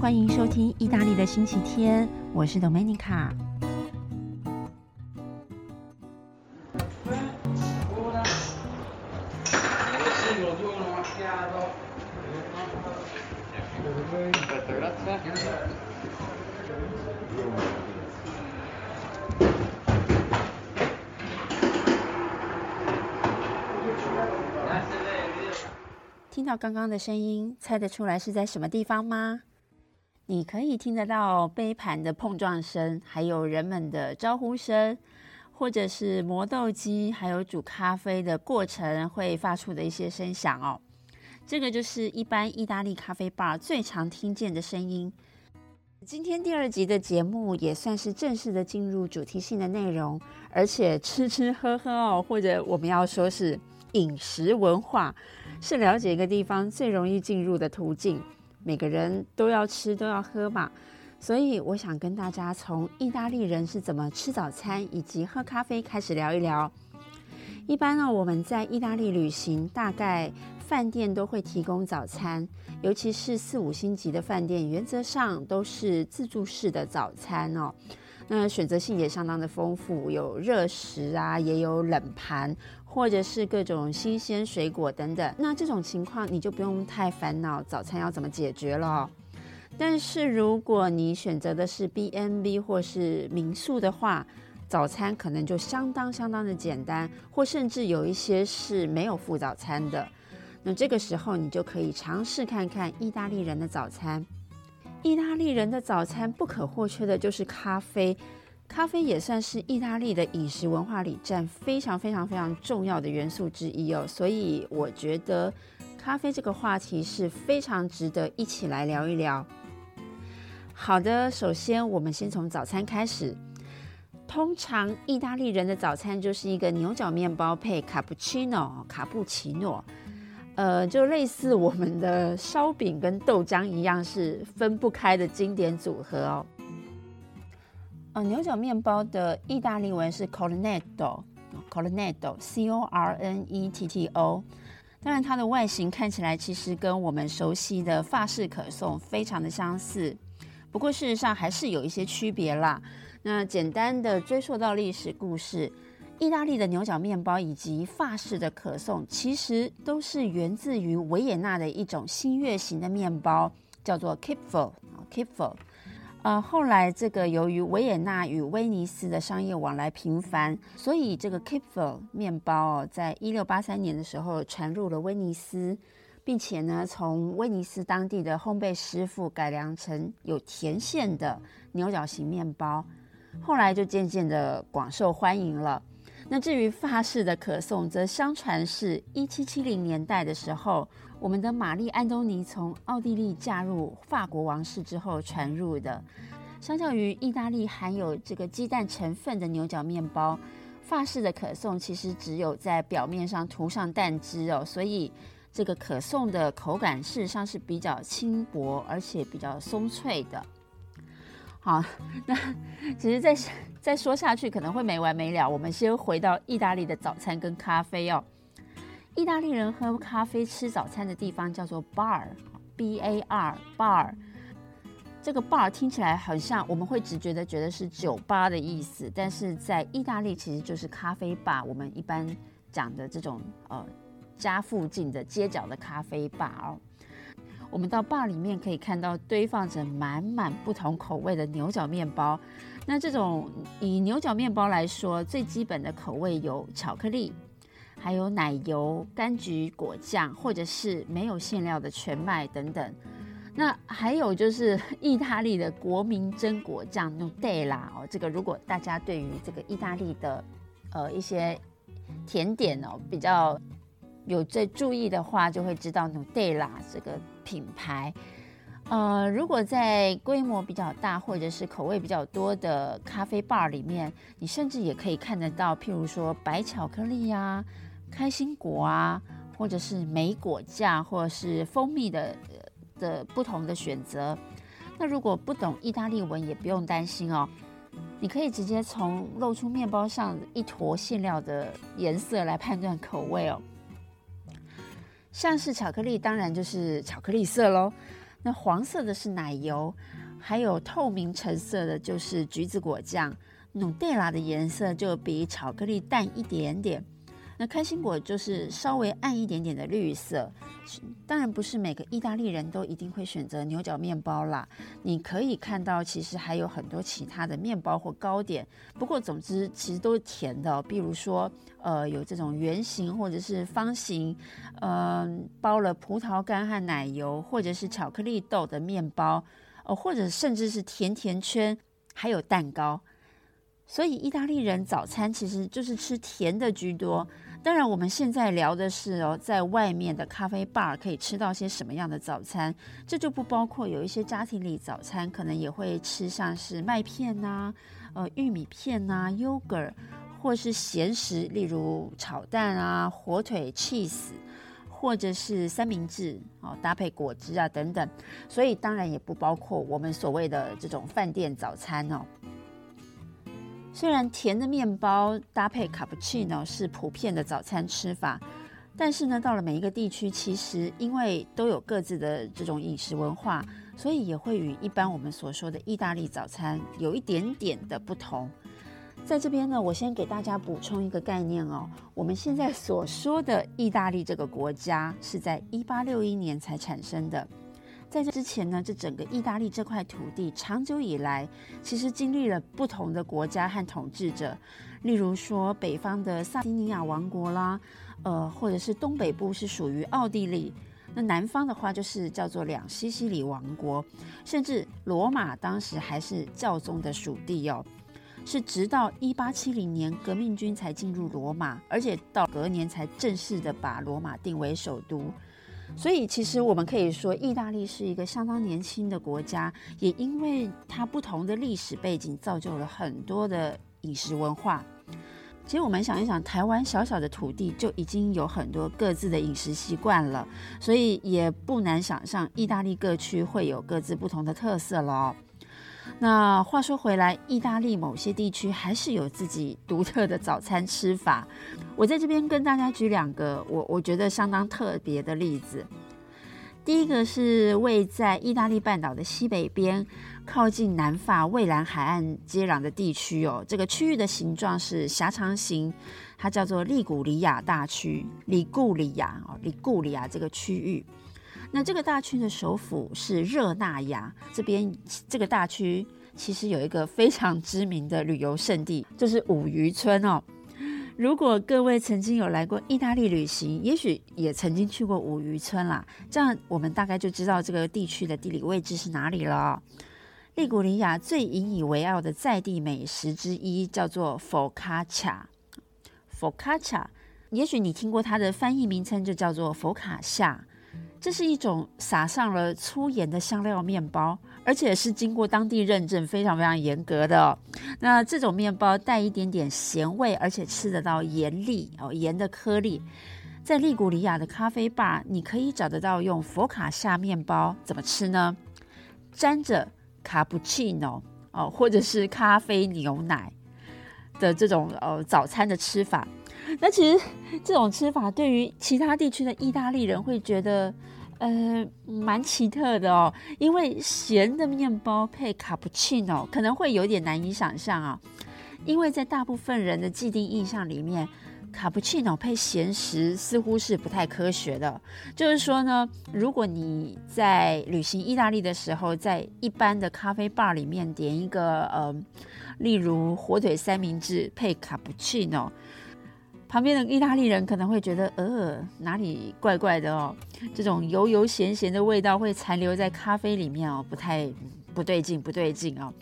欢迎收听意大利的星期天，我是 Domenica。听到刚刚的声音，猜得出来是在什么地方吗？你可以听得到杯盘的碰撞声，还有人们的招呼声，或者是磨豆机还有煮咖啡的过程会发出的一些声响哦。这个就是一般意大利咖啡吧最常听见的声音。今天第二集的节目也算是正式的进入主题性的内容，而且吃吃喝喝哦，或者我们要说是饮食文化，是了解一个地方最容易进入的途径。每个人都要吃都要喝嘛，所以我想跟大家从意大利人是怎么吃早餐以及喝咖啡开始聊一聊。一般呢，我们在意大利旅行，大概饭店都会提供早餐，尤其是四五星级的饭店，原则上都是自助式的早餐哦。那选择性也相当的丰富，有热食啊，也有冷盘，或者是各种新鲜水果等等。那这种情况你就不用太烦恼早餐要怎么解决了。但是如果你选择的是 B N B 或是民宿的话，早餐可能就相当相当的简单，或甚至有一些是没有附早餐的。那这个时候你就可以尝试看看意大利人的早餐。意大利人的早餐不可或缺的就是咖啡，咖啡也算是意大利的饮食文化里占非常非常非常重要的元素之一哦。所以我觉得咖啡这个话题是非常值得一起来聊一聊。好的，首先我们先从早餐开始。通常意大利人的早餐就是一个牛角面包配卡布奇诺，卡布奇诺。呃，就类似我们的烧饼跟豆浆一样，是分不开的经典组合哦。牛角面包的意大利文是 cornetto，cornetto，c o r n e t t o。当然，它的外形看起来其实跟我们熟悉的法式可颂非常的相似，不过事实上还是有一些区别啦。那简单的追溯到历史故事。意大利的牛角面包以及法式的可颂，其实都是源自于维也纳的一种新月形的面包，叫做 Kipfel。呃，后来这个由于维也纳与威尼斯的商业往来频繁，所以这个 Kipfel 面包哦，在一六八三年的时候传入了威尼斯，并且呢，从威尼斯当地的烘焙师傅改良成有甜馅的牛角形面包，后来就渐渐的广受欢迎了。那至于法式的可颂，则相传是一七七零年代的时候，我们的玛丽安东尼从奥地利嫁入法国王室之后传入的。相较于意大利含有这个鸡蛋成分的牛角面包，法式的可颂其实只有在表面上涂上蛋汁哦，所以这个可颂的口感事实上是比较轻薄，而且比较松脆的。好，那其实再再说下去可能会没完没了。我们先回到意大利的早餐跟咖啡哦。意大利人喝咖啡吃早餐的地方叫做 bar，b a r bar。这个 bar 听起来很像，我们会直觉的觉得是酒吧的意思，但是在意大利其实就是咖啡吧。我们一般讲的这种呃家附近的街角的咖啡吧哦。我们到吧里面可以看到堆放着满满不同口味的牛角面包。那这种以牛角面包来说，最基本的口味有巧克力，还有奶油、柑橘果酱，或者是没有馅料的全麦等等。那还有就是 意大利的国民榛果酱 Nutella 哦，这个如果大家对于这个意大利的呃一些甜点哦比较有在注意的话，就会知道 Nutella 这个。品牌，呃，如果在规模比较大或者是口味比较多的咖啡 bar 里面，你甚至也可以看得到，譬如说白巧克力啊、开心果啊，或者是莓果酱，或者是蜂蜜的的不同的选择。那如果不懂意大利文，也不用担心哦，你可以直接从露出面包上一坨馅料的颜色来判断口味哦。像是巧克力，当然就是巧克力色喽。那黄色的是奶油，还有透明橙色的就是橘子果酱。努黛拉的颜色就比巧克力淡一点点。那开心果就是稍微暗一点点的绿色，当然不是每个意大利人都一定会选择牛角面包啦。你可以看到，其实还有很多其他的面包或糕点。不过总之，其实都是甜的。比如说，呃，有这种圆形或者是方形，嗯，包了葡萄干和奶油，或者是巧克力豆的面包，哦，或者甚至是甜甜圈，还有蛋糕。所以意大利人早餐其实就是吃甜的居多。当然，我们现在聊的是哦，在外面的咖啡 bar 可以吃到些什么样的早餐，这就不包括有一些家庭里早餐可能也会吃像是麦片呐、呃玉米片呐、yogurt，或是咸食，例如炒蛋啊、火腿 cheese，或者是三明治哦，搭配果汁啊等等。所以当然也不包括我们所谓的这种饭店早餐哦。虽然甜的面包搭配卡布奇诺是普遍的早餐吃法，但是呢，到了每一个地区，其实因为都有各自的这种饮食文化，所以也会与一般我们所说的意大利早餐有一点点的不同。在这边呢，我先给大家补充一个概念哦，我们现在所说的意大利这个国家是在一八六一年才产生的。在这之前呢，这整个意大利这块土地长久以来其实经历了不同的国家和统治者，例如说北方的萨丁尼亚王国啦，呃，或者是东北部是属于奥地利，那南方的话就是叫做两西西里王国，甚至罗马当时还是教宗的属地哦，是直到一八七零年革命军才进入罗马，而且到隔年才正式的把罗马定为首都。所以，其实我们可以说，意大利是一个相当年轻的国家，也因为它不同的历史背景，造就了很多的饮食文化。其实，我们想一想，台湾小小的土地就已经有很多各自的饮食习惯了，所以也不难想象，意大利各区会有各自不同的特色了。那话说回来，意大利某些地区还是有自己独特的早餐吃法。我在这边跟大家举两个我我觉得相当特别的例子。第一个是位在意大利半岛的西北边，靠近南法蔚蓝海岸接壤的地区哦。这个区域的形状是狭长形，它叫做利古里亚大区。里古里亚哦，里古里亚这个区域。那这个大区的首府是热那亚，这边这个大区其实有一个非常知名的旅游胜地，就是五渔村哦。如果各位曾经有来过意大利旅行，也许也曾经去过五渔村啦，这样我们大概就知道这个地区的地理位置是哪里了。利古里亚最引以为傲的在地美食之一叫做佛卡恰，佛卡恰，也许你听过它的翻译名称就叫做佛卡夏。这是一种撒上了粗盐的香料面包，而且是经过当地认证非常非常严格的。哦那这种面包带一点点咸味，而且吃得到盐粒哦，盐的颗粒。在利古里亚的咖啡吧，你可以找得到用佛卡夏面包怎么吃呢？沾着卡布奇诺哦，或者是咖啡牛奶的这种呃早餐的吃法。那其实这种吃法对于其他地区的意大利人会觉得，呃，蛮奇特的哦。因为咸的面包配卡布奇诺可能会有点难以想象啊。因为在大部分人的既定印象里面，卡布奇诺配咸食似乎是不太科学的。就是说呢，如果你在旅行意大利的时候，在一般的咖啡 bar 里面点一个呃，例如火腿三明治配卡布奇诺。旁边的意大利人可能会觉得，呃，哪里怪怪的哦，这种油油咸咸的味道会残留在咖啡里面哦，不太不对劲，不对劲哦。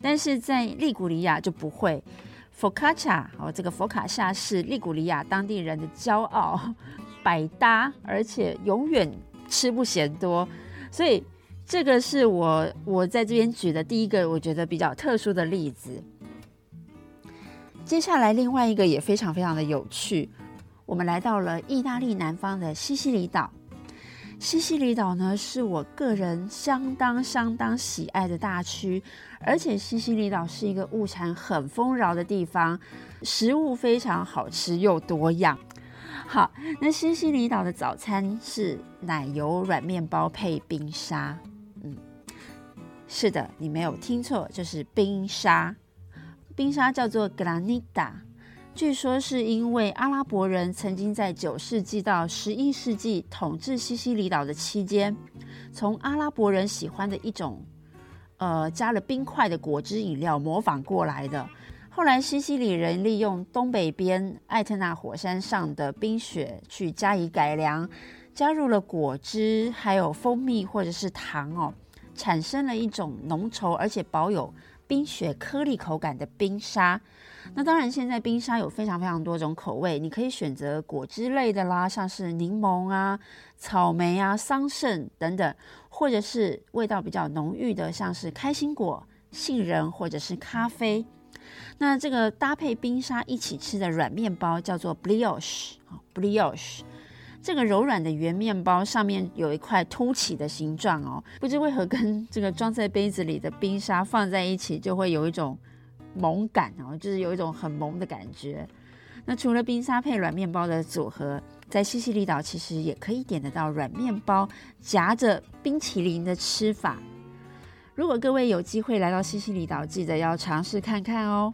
但是在利古里亚就不会，佛卡恰哦，这个佛卡夏是利古里亚当地人的骄傲，百搭，而且永远吃不嫌多，所以这个是我我在这边举的第一个我觉得比较特殊的例子。接下来，另外一个也非常非常的有趣。我们来到了意大利南方的西西里岛。西西里岛呢，是我个人相当相当喜爱的大区，而且西西里岛是一个物产很丰饶的地方，食物非常好吃又多样。好，那西西里岛的早餐是奶油软面包配冰沙。嗯，是的，你没有听错，就是冰沙。冰沙叫做 granita，据说是因为阿拉伯人曾经在九世纪到十一世纪统治西西里岛的期间，从阿拉伯人喜欢的一种呃加了冰块的果汁饮料模仿过来的。后来，西西里人利用东北边艾特纳火山上的冰雪去加以改良，加入了果汁、还有蜂蜜或者是糖哦，产生了一种浓稠而且保有冰雪颗粒口感的冰沙。那当然，现在冰沙有非常非常多种口味，你可以选择果汁类的啦，像是柠檬啊、草莓啊、桑葚等等，或者是味道比较浓郁的，像是开心果、杏仁或者是咖啡。那这个搭配冰沙一起吃的软面包叫做 brioche，brioche。这个柔软的圆面包上面有一块凸起的形状哦，不知为何跟这个装在杯子里的冰沙放在一起，就会有一种萌感哦，就是有一种很萌的感觉。那除了冰沙配软面包的组合，在西西里岛其实也可以点得到软面包夹着冰淇淋的吃法。如果各位有机会来到西西里岛，记得要尝试看看哦。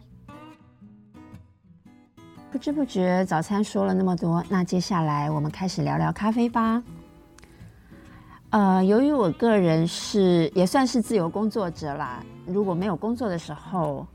不知不觉，早餐说了那么多，那接下来我们开始聊聊咖啡吧。呃，由于我个人是也算是自由工作者啦，如果没有工作的时候，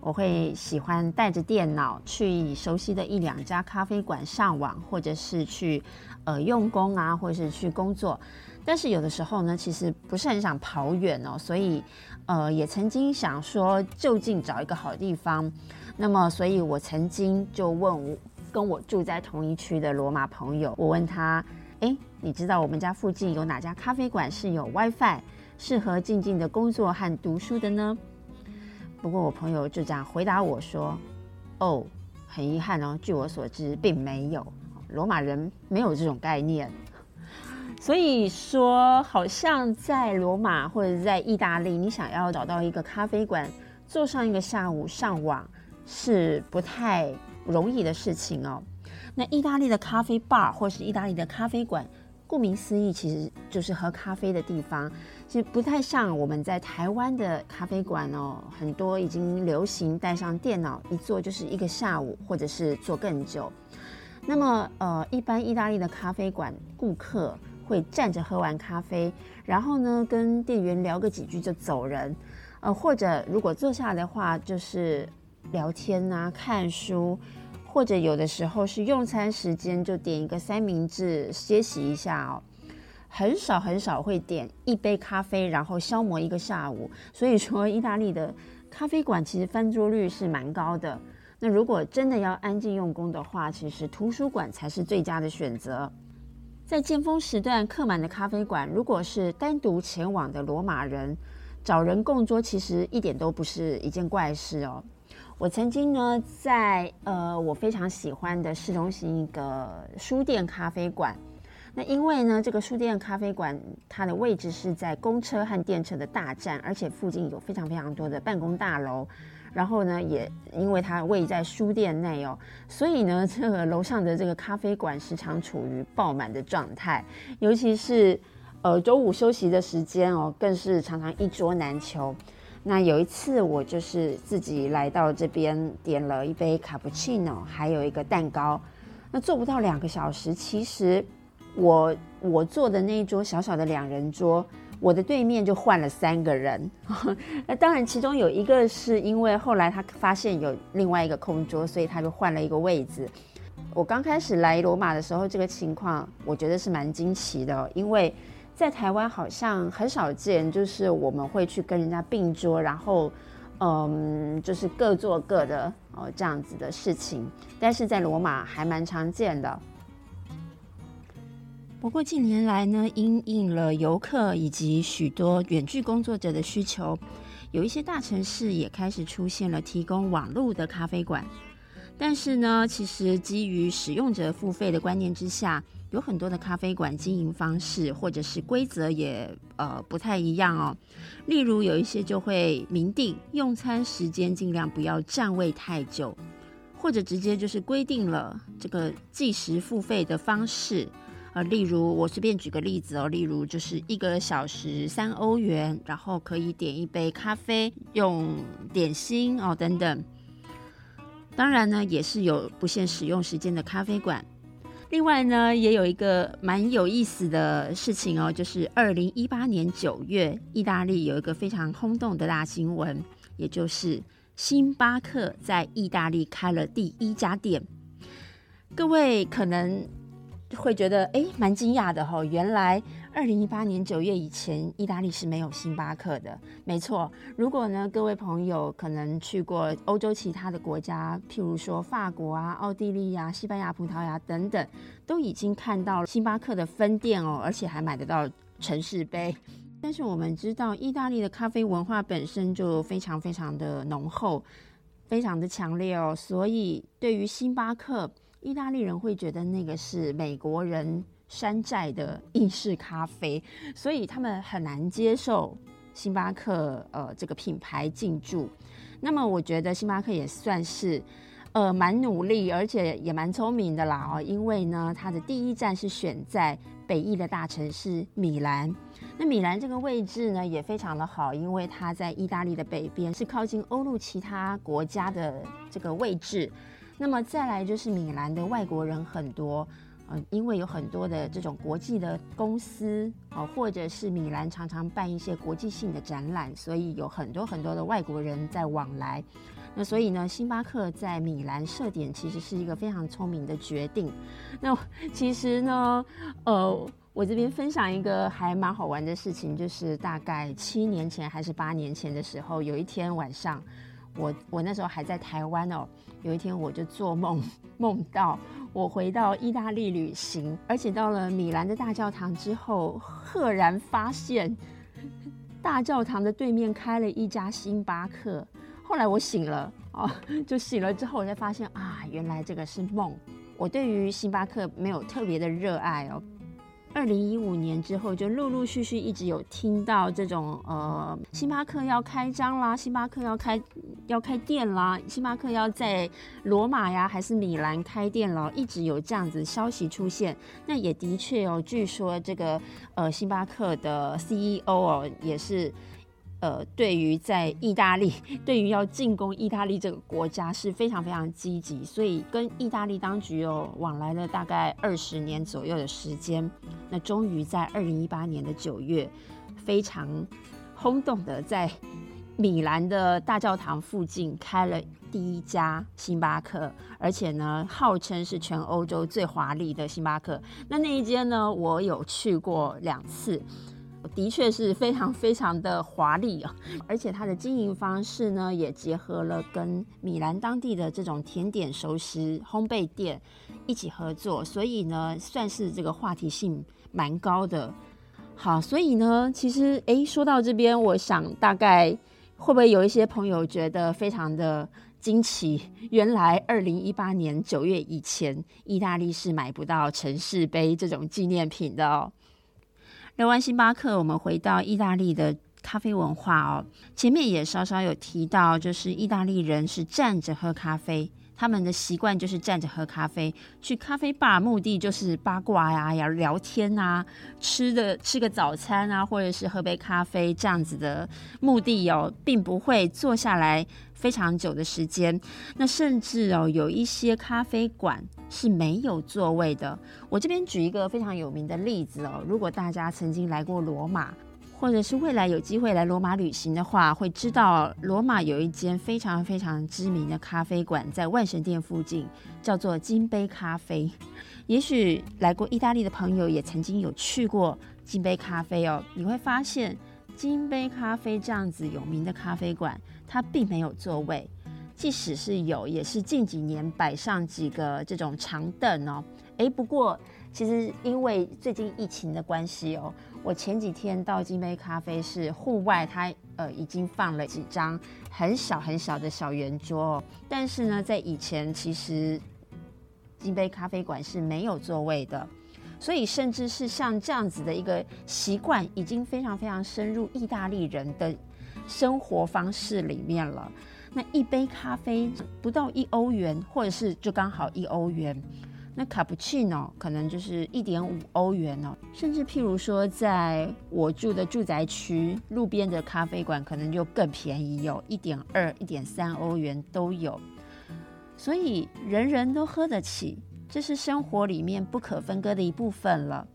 我会喜欢带着电脑去熟悉的一两家咖啡馆上网，或者是去呃用功啊，或者是去工作。但是有的时候呢，其实不是很想跑远哦，所以，呃，也曾经想说就近找一个好地方。那么，所以我曾经就问我跟我住在同一区的罗马朋友，我问他，哎，你知道我们家附近有哪家咖啡馆是有 WiFi，适合静静的工作和读书的呢？不过我朋友就这样回答我说，哦，很遗憾哦，据我所知，并没有，罗马人没有这种概念。所以说，好像在罗马或者在意大利，你想要找到一个咖啡馆，坐上一个下午上网是不太容易的事情哦。那意大利的咖啡 bar 或是意大利的咖啡馆，顾名思义，其实就是喝咖啡的地方，其实不太像我们在台湾的咖啡馆哦。很多已经流行带上电脑一坐就是一个下午，或者是坐更久。那么，呃，一般意大利的咖啡馆顾客。会站着喝完咖啡，然后呢跟店员聊个几句就走人，呃，或者如果坐下来的话，就是聊天啊、看书，或者有的时候是用餐时间就点一个三明治歇息一下哦。很少很少会点一杯咖啡然后消磨一个下午。所以说，意大利的咖啡馆其实翻桌率是蛮高的。那如果真的要安静用功的话，其实图书馆才是最佳的选择。在尖峰时段客满的咖啡馆，如果是单独前往的罗马人，找人共桌其实一点都不是一件怪事哦。我曾经呢，在呃我非常喜欢的市中心一个书店咖啡馆，那因为呢这个书店咖啡馆它的位置是在公车和电车的大站，而且附近有非常非常多的办公大楼。然后呢，也因为它位在书店内哦，所以呢，这个楼上的这个咖啡馆时常处于爆满的状态，尤其是呃周五休息的时间哦，更是常常一桌难求。那有一次，我就是自己来到这边，点了一杯卡布奇诺，还有一个蛋糕。那做不到两个小时，其实我我坐的那一桌小小的两人桌。我的对面就换了三个人，那当然其中有一个是因为后来他发现有另外一个空桌，所以他就换了一个位置。我刚开始来罗马的时候，这个情况我觉得是蛮惊奇的，因为在台湾好像很少见，就是我们会去跟人家并桌，然后嗯，就是各做各的哦这样子的事情，但是在罗马还蛮常见的。不过近年来呢，因应了游客以及许多远距工作者的需求，有一些大城市也开始出现了提供网络的咖啡馆。但是呢，其实基于使用者付费的观念之下，有很多的咖啡馆经营方式或者是规则也呃不太一样哦。例如有一些就会明定用餐时间尽量不要占位太久。或者直接就是规定了这个计时付费的方式。呃，例如我随便举个例子哦，例如就是一个小时三欧元，然后可以点一杯咖啡，用点心哦等等。当然呢，也是有不限使用时间的咖啡馆。另外呢，也有一个蛮有意思的事情哦，就是二零一八年九月，意大利有一个非常轰动的大新闻，也就是星巴克在意大利开了第一家店。各位可能。会觉得哎，蛮惊讶的哈！原来二零一八年九月以前，意大利是没有星巴克的。没错，如果呢，各位朋友可能去过欧洲其他的国家，譬如说法国啊、奥地利呀、西班牙、葡萄牙等等，都已经看到星巴克的分店哦，而且还买得到城市杯。但是我们知道，意大利的咖啡文化本身就非常非常的浓厚，非常的强烈哦，所以对于星巴克。意大利人会觉得那个是美国人山寨的意式咖啡，所以他们很难接受星巴克呃这个品牌进驻。那么我觉得星巴克也算是呃蛮努力，而且也蛮聪明的啦哦，因为呢它的第一站是选在北意的大城市米兰。那米兰这个位置呢也非常的好，因为它在意大利的北边，是靠近欧陆其他国家的这个位置。那么再来就是米兰的外国人很多，因为有很多的这种国际的公司哦，或者是米兰常常办一些国际性的展览，所以有很多很多的外国人在往来。那所以呢，星巴克在米兰设点其实是一个非常聪明的决定。那其实呢，呃，我这边分享一个还蛮好玩的事情，就是大概七年前还是八年前的时候，有一天晚上。我我那时候还在台湾哦，有一天我就做梦，梦到我回到意大利旅行，而且到了米兰的大教堂之后，赫然发现大教堂的对面开了一家星巴克。后来我醒了哦，就醒了之后，我才发现啊，原来这个是梦。我对于星巴克没有特别的热爱哦。二零一五年之后，就陆陆续续一直有听到这种呃，星巴克要开张啦，星巴克要开要开店啦，星巴克要在罗马呀还是米兰开店了，一直有这样子消息出现。那也的确哦，据说这个呃，星巴克的 CEO 哦也是。呃，对于在意大利，对于要进攻意大利这个国家是非常非常积极，所以跟意大利当局有往来了大概二十年左右的时间。那终于在二零一八年的九月，非常轰动的在米兰的大教堂附近开了第一家星巴克，而且呢，号称是全欧洲最华丽的星巴克。那那一间呢，我有去过两次。的确是非常非常的华丽啊，而且它的经营方式呢，也结合了跟米兰当地的这种甜点熟食烘焙店一起合作，所以呢，算是这个话题性蛮高的。好，所以呢，其实诶，说到这边，我想大概会不会有一些朋友觉得非常的惊奇？原来二零一八年九月以前，意大利是买不到城市杯这种纪念品的哦。聊完星巴克，我们回到意大利的咖啡文化哦。前面也稍稍有提到，就是意大利人是站着喝咖啡，他们的习惯就是站着喝咖啡。去咖啡吧目的就是八卦呀，要聊天啊，吃的吃个早餐啊，或者是喝杯咖啡这样子的目的哦，并不会坐下来非常久的时间。那甚至哦，有一些咖啡馆。是没有座位的。我这边举一个非常有名的例子哦，如果大家曾经来过罗马，或者是未来有机会来罗马旅行的话，会知道罗马有一间非常非常知名的咖啡馆，在万神殿附近，叫做金杯咖啡。也许来过意大利的朋友也曾经有去过金杯咖啡哦，你会发现金杯咖啡这样子有名的咖啡馆，它并没有座位。即使是有，也是近几年摆上几个这种长凳哦。哎，不过其实因为最近疫情的关系哦，我前几天到金杯咖啡是户外，它呃已经放了几张很小很小的小圆桌。但是呢，在以前其实金杯咖啡馆是没有座位的，所以甚至是像这样子的一个习惯，已经非常非常深入意大利人的生活方式里面了。那一杯咖啡不到一欧元，或者是就刚好一欧元。那卡布奇诺可能就是一点五欧元哦，甚至譬如说，在我住的住宅区路边的咖啡馆，可能就更便宜，有一点二、一点三欧元都有。所以人人都喝得起，这是生活里面不可分割的一部分了。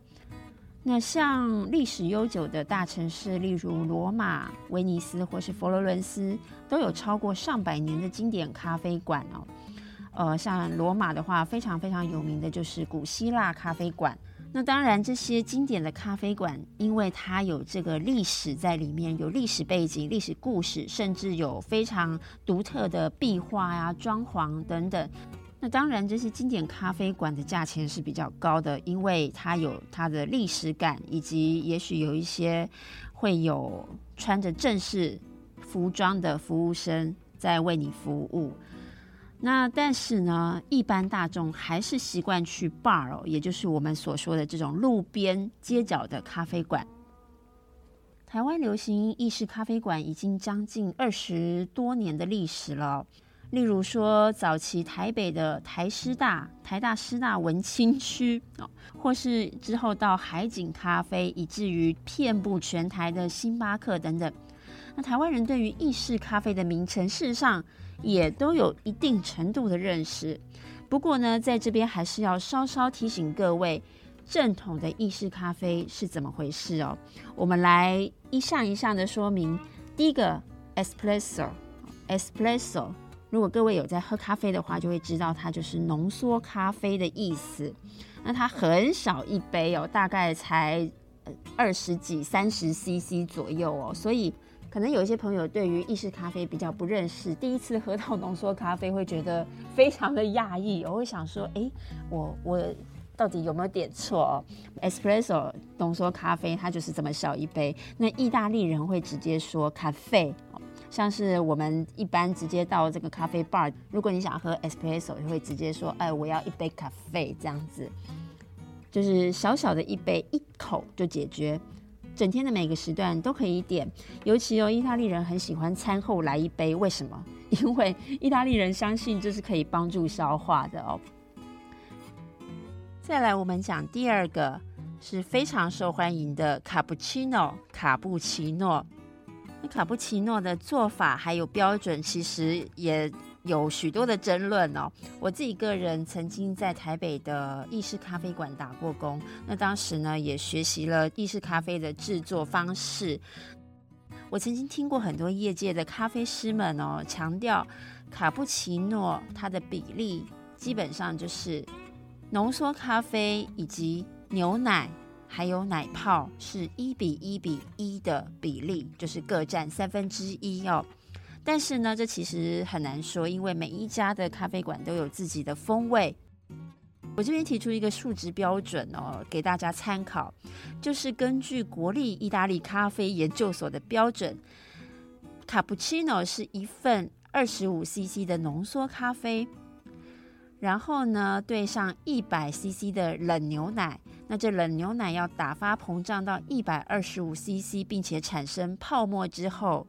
那像历史悠久的大城市，例如罗马、威尼斯或是佛罗伦斯，都有超过上百年的经典咖啡馆哦。呃，像罗马的话，非常非常有名的就是古希腊咖啡馆。那当然，这些经典的咖啡馆，因为它有这个历史在里面，有历史背景、历史故事，甚至有非常独特的壁画呀、装潢等等。那当然，这些经典咖啡馆的价钱是比较高的，因为它有它的历史感，以及也许有一些会有穿着正式服装的服务生在为你服务。那但是呢，一般大众还是习惯去 bar，也就是我们所说的这种路边街角的咖啡馆。台湾流行意式咖啡馆已经将近二十多年的历史了。例如说，早期台北的台师大、台大师大文青区哦，或是之后到海景咖啡，以至于遍布全台的星巴克等等。那台湾人对于意式咖啡的名称，事实上。也都有一定程度的认识，不过呢，在这边还是要稍稍提醒各位，正统的意式咖啡是怎么回事哦。我们来一项一项的说明。第一个，espresso，espresso，如果各位有在喝咖啡的话，就会知道它就是浓缩咖啡的意思。那它很少一杯哦，大概才二十几、三十 CC 左右哦，所以。可能有一些朋友对于意式咖啡比较不认识，第一次喝到浓缩咖啡会觉得非常的讶异，我会想说，哎，我我到底有没有点错？Espresso 浓缩咖啡它就是这么小一杯，那意大利人会直接说咖啡，像是我们一般直接到这个咖啡 bar，如果你想喝 Espresso，就会直接说，哎，我要一杯咖啡这样子，就是小小的一杯，一口就解决。整天的每个时段都可以点，尤其哦，意大利人很喜欢餐后来一杯，为什么？因为意大利人相信这是可以帮助消化的哦。再来，我们讲第二个是非常受欢迎的卡布奇诺，卡布奇诺。那卡布奇诺的做法还有标准，其实也。有许多的争论哦。我自己个人曾经在台北的意式咖啡馆打过工，那当时呢也学习了意式咖啡的制作方式。我曾经听过很多业界的咖啡师们哦强调，卡布奇诺它的比例基本上就是浓缩咖啡以及牛奶还有奶泡是一比一比一的比例，就是各占三分之一哦。但是呢，这其实很难说，因为每一家的咖啡馆都有自己的风味。我这边提出一个数值标准哦，给大家参考，就是根据国立意大利咖啡研究所的标准，卡布奇诺是一份二十五 CC 的浓缩咖啡，然后呢兑上一百 CC 的冷牛奶，那这冷牛奶要打发膨胀到一百二十五 CC，并且产生泡沫之后。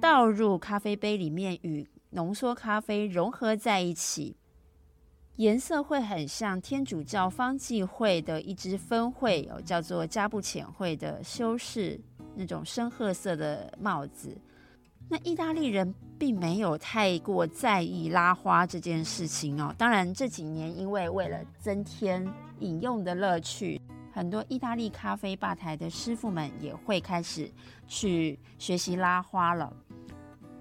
倒入咖啡杯里面，与浓缩咖啡融合在一起，颜色会很像天主教方济会的一支分会，哦，叫做加布浅会的修士那种深褐色的帽子。那意大利人并没有太过在意拉花这件事情哦。当然这几年因为为了增添饮用的乐趣，很多意大利咖啡吧台的师傅们也会开始去学习拉花了。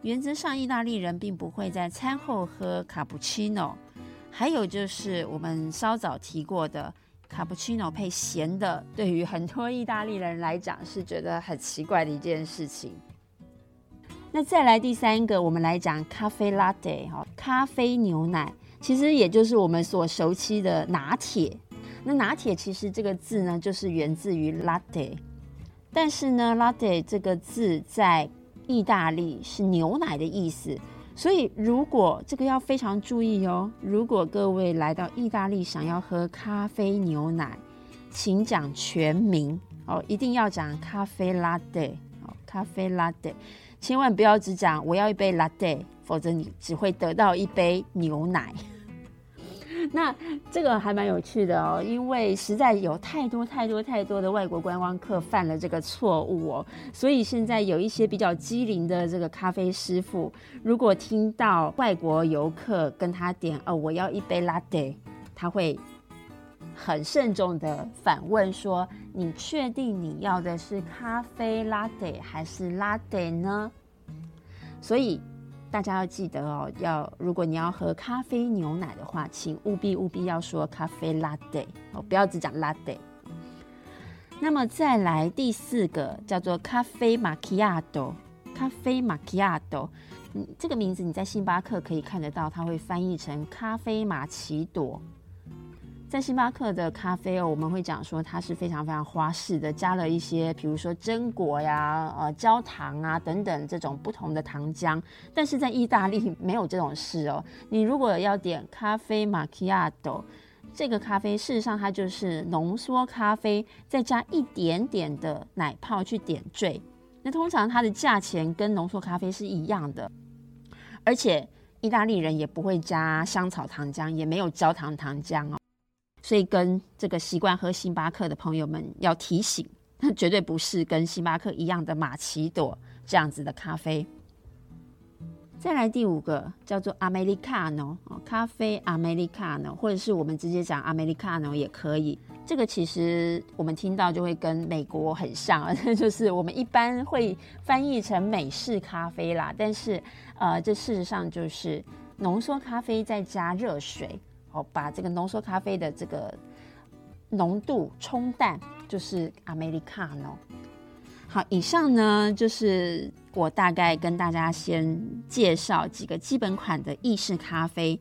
原则上，意大利人并不会在餐后喝卡布奇诺。还有就是我们稍早提过的卡布奇诺配咸的，对于很多意大利人来讲是觉得很奇怪的一件事情。那再来第三个，我们来讲咖啡 latte 哈，咖啡牛奶，其实也就是我们所熟悉的拿铁。那拿铁其实这个字呢，就是源自于 latte，但是呢，latte 这个字在意大利是牛奶的意思，所以如果这个要非常注意哦。如果各位来到意大利想要喝咖啡牛奶，请讲全名哦，一定要讲咖啡 latte 哦，咖啡 latte，千万不要只讲我要一杯 latte，否则你只会得到一杯牛奶。那这个还蛮有趣的哦，因为实在有太多太多太多的外国观光客犯了这个错误哦，所以现在有一些比较机灵的这个咖啡师傅，如果听到外国游客跟他点哦，我要一杯 latte，他会很慎重的反问说：“你确定你要的是咖啡 latte 还是 latte 呢？”所以。大家要记得哦，要如果你要喝咖啡牛奶的话，请务必务必要说咖啡 latte 哦，不要只讲 latte。那么再来第四个叫做咖啡玛奇亚朵咖啡 macchiato，嗯，这个名字你在星巴克可以看得到，它会翻译成咖啡玛奇朵。在星巴克的咖啡哦，我们会讲说它是非常非常花式的，加了一些，比如说榛果呀、呃焦糖啊等等这种不同的糖浆。但是在意大利没有这种事哦。你如果要点咖啡 macchiato，这个咖啡事实上它就是浓缩咖啡，再加一点点的奶泡去点缀。那通常它的价钱跟浓缩咖啡是一样的，而且意大利人也不会加香草糖浆，也没有焦糖糖浆哦。所以，跟这个习惯喝星巴克的朋友们要提醒，那绝对不是跟星巴克一样的玛奇朵这样子的咖啡。再来第五个叫做 Americano 咖啡 Americano，或者是我们直接讲 Americano 也可以。这个其实我们听到就会跟美国很像，就是我们一般会翻译成美式咖啡啦。但是，呃，这事实上就是浓缩咖啡再加热水。哦，把这个浓缩咖啡的这个浓度冲淡，就是 Americano。好，以上呢就是我大概跟大家先介绍几个基本款的意式咖啡。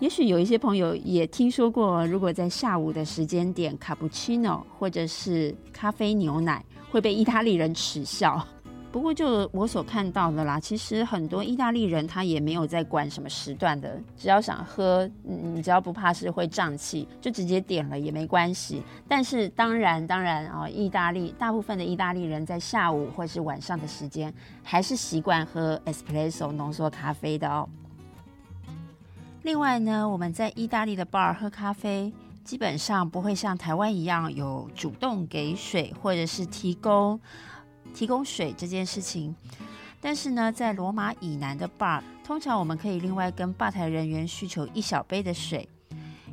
也许有一些朋友也听说过，如果在下午的时间点卡布奇诺或者是咖啡牛奶，会被意大利人耻笑。不过，就我所看到的啦，其实很多意大利人他也没有在管什么时段的，只要想喝，你只要不怕是会胀气，就直接点了也没关系。但是，当然，当然啊，意大利大部分的意大利人在下午或是晚上的时间，还是习惯喝 espresso 浓缩咖啡的哦。另外呢，我们在意大利的 bar 喝咖啡，基本上不会像台湾一样有主动给水或者是提供。提供水这件事情，但是呢，在罗马以南的 bar，通常我们可以另外跟吧台人员需求一小杯的水，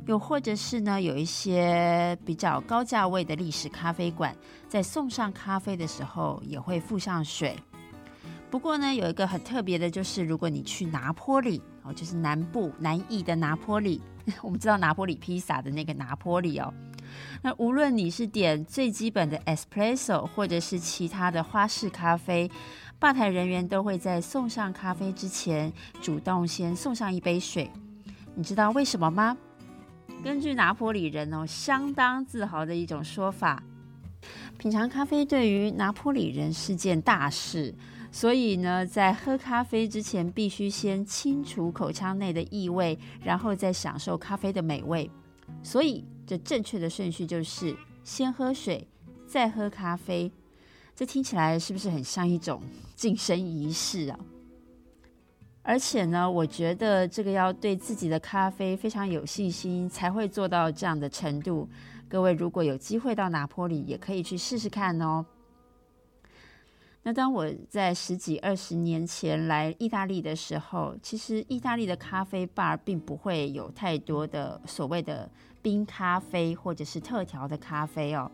又或者是呢，有一些比较高价位的历史咖啡馆，在送上咖啡的时候也会附上水。不过呢，有一个很特别的，就是如果你去拿坡里哦，就是南部南意的拿坡里，我们知道拿坡里披萨的那个拿坡里哦。那无论你是点最基本的 espresso，或者是其他的花式咖啡，吧台人员都会在送上咖啡之前，主动先送上一杯水。你知道为什么吗？根据拿坡里人哦相当自豪的一种说法，品尝咖啡对于拿坡里人是件大事，所以呢，在喝咖啡之前，必须先清除口腔内的异味，然后再享受咖啡的美味。所以。这正确的顺序就是先喝水，再喝咖啡。这听起来是不是很像一种晋升仪式啊？而且呢，我觉得这个要对自己的咖啡非常有信心，才会做到这样的程度。各位如果有机会到拿坡里，也可以去试试看哦。那当我在十几二十年前来意大利的时候，其实意大利的咖啡 bar 并不会有太多的所谓的。冰咖啡或者是特调的咖啡哦，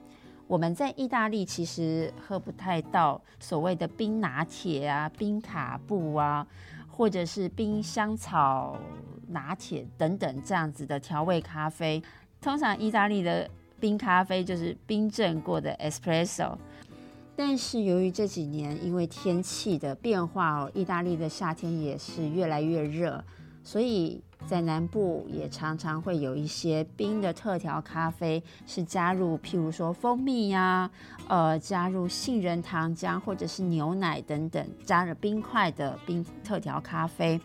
我们在意大利其实喝不太到所谓的冰拿铁啊、冰卡布啊，或者是冰香草拿铁等等这样子的调味咖啡。通常意大利的冰咖啡就是冰镇过的 espresso。但是由于这几年因为天气的变化哦，意大利的夏天也是越来越热，所以。在南部也常常会有一些冰的特调咖啡，是加入譬如说蜂蜜呀，呃，加入杏仁糖浆或者是牛奶等等，加了冰块的冰特调咖啡。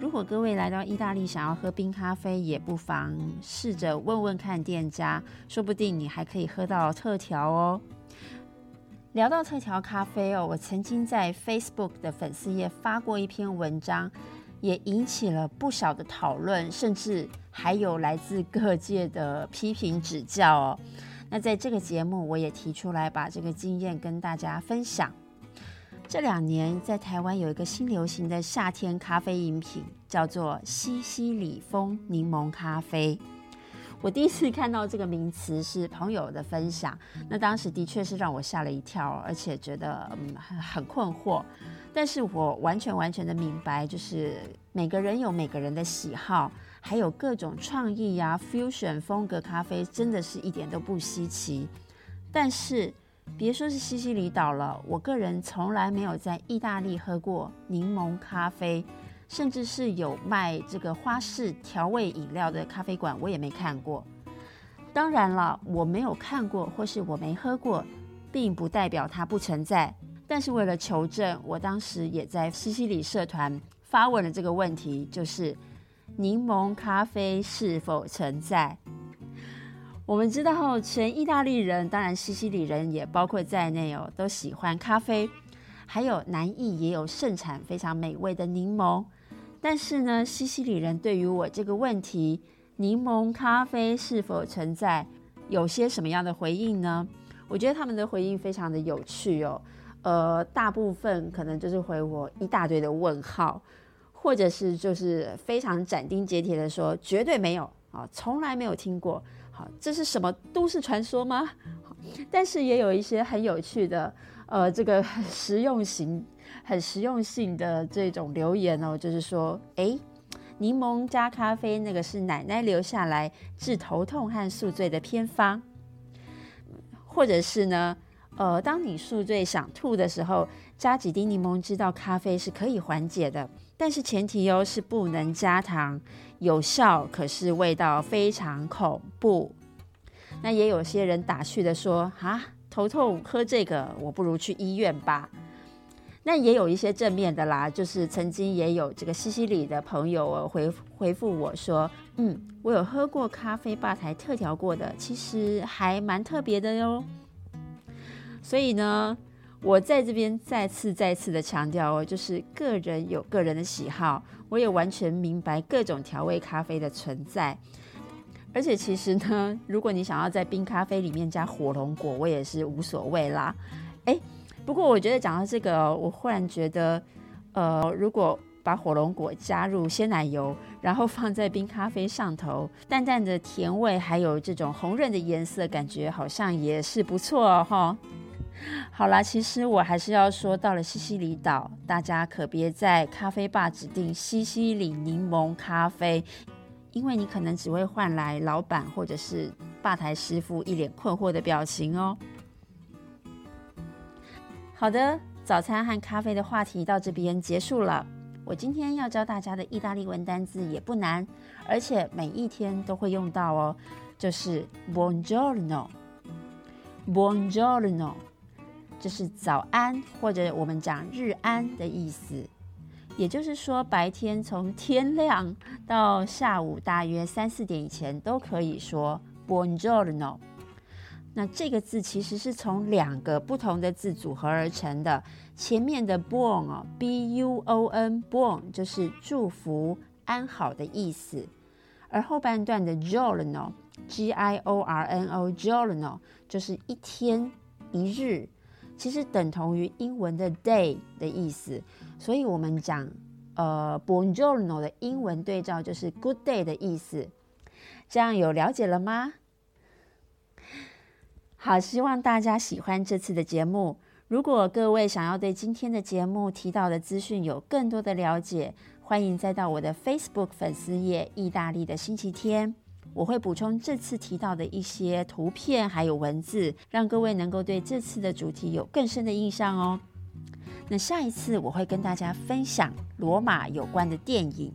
如果各位来到意大利想要喝冰咖啡，也不妨试着问问看店家，说不定你还可以喝到特调哦。聊到特调咖啡哦，我曾经在 Facebook 的粉丝页发过一篇文章。也引起了不少的讨论，甚至还有来自各界的批评指教哦。那在这个节目，我也提出来把这个经验跟大家分享。这两年在台湾有一个新流行的夏天咖啡饮品，叫做西西里风柠檬咖啡。我第一次看到这个名词是朋友的分享，那当时的确是让我吓了一跳，而且觉得嗯很很困惑。但是我完全完全的明白，就是每个人有每个人的喜好，还有各种创意呀，fusion 风格咖啡真的是一点都不稀奇。但是别说是西西里岛了，我个人从来没有在意大利喝过柠檬咖啡。甚至是有卖这个花式调味饮料的咖啡馆，我也没看过。当然了，我没有看过或是我没喝过，并不代表它不存在。但是为了求证，我当时也在西西里社团发问了这个问题，就是柠檬咖啡是否存在？我们知道，全意大利人，当然西西里人也包括在内哦，都喜欢咖啡，还有南意也有盛产非常美味的柠檬。但是呢，西西里人对于我这个问题，柠檬咖啡是否存在，有些什么样的回应呢？我觉得他们的回应非常的有趣哦。呃，大部分可能就是回我一大堆的问号，或者是就是非常斩钉截铁的说绝对没有啊，从来没有听过。好，这是什么都市传说吗？但是也有一些很有趣的，呃，这个实用型。很实用性的这种留言哦，就是说，哎，柠檬加咖啡那个是奶奶留下来治头痛和宿醉的偏方，或者是呢，呃，当你宿醉想吐的时候，加几滴柠檬汁到咖啡是可以缓解的，但是前提哦是不能加糖，有效，可是味道非常恐怖。那也有些人打趣的说，啊，头痛喝这个，我不如去医院吧。那也有一些正面的啦，就是曾经也有这个西西里的朋友回回复我说，嗯，我有喝过咖啡吧台特调过的，其实还蛮特别的哟。所以呢，我在这边再次再次的强调哦，就是个人有个人的喜好，我也完全明白各种调味咖啡的存在。而且其实呢，如果你想要在冰咖啡里面加火龙果，我也是无所谓啦。哎。不过我觉得讲到这个，我忽然觉得，呃，如果把火龙果加入鲜奶油，然后放在冰咖啡上头，淡淡的甜味，还有这种红润的颜色，感觉好像也是不错哈。好啦，其实我还是要说，到了西西里岛，大家可别在咖啡吧指定西西里柠檬咖啡，因为你可能只会换来老板或者是吧台师傅一脸困惑的表情哦。好的，早餐和咖啡的话题到这边结束了。我今天要教大家的意大利文单字也不难，而且每一天都会用到哦，就是 buongiorno，buongiorno，就是早安或者我们讲日安的意思。也就是说，白天从天亮到下午大约三四点以前都可以说 buongiorno。那这个字其实是从两个不同的字组合而成的。前面的 born 哦，b u o n born 就是祝福安好的意思，而后半段的 giorno g i o r n o giorno 就是一天一日，其实等同于英文的 day 的意思。所以我们讲呃 buongiorno 的英文对照就是 good day 的意思。这样有了解了吗？好，希望大家喜欢这次的节目。如果各位想要对今天的节目提到的资讯有更多的了解，欢迎再到我的 Facebook 粉丝页“意大利的星期天”，我会补充这次提到的一些图片还有文字，让各位能够对这次的主题有更深的印象哦。那下一次我会跟大家分享罗马有关的电影。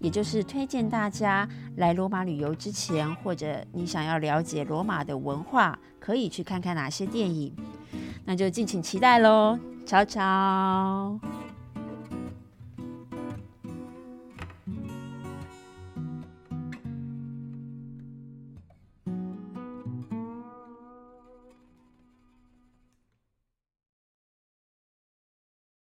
也就是推荐大家来罗马旅游之前，或者你想要了解罗马的文化，可以去看看哪些电影，那就敬请期待喽！瞧瞧。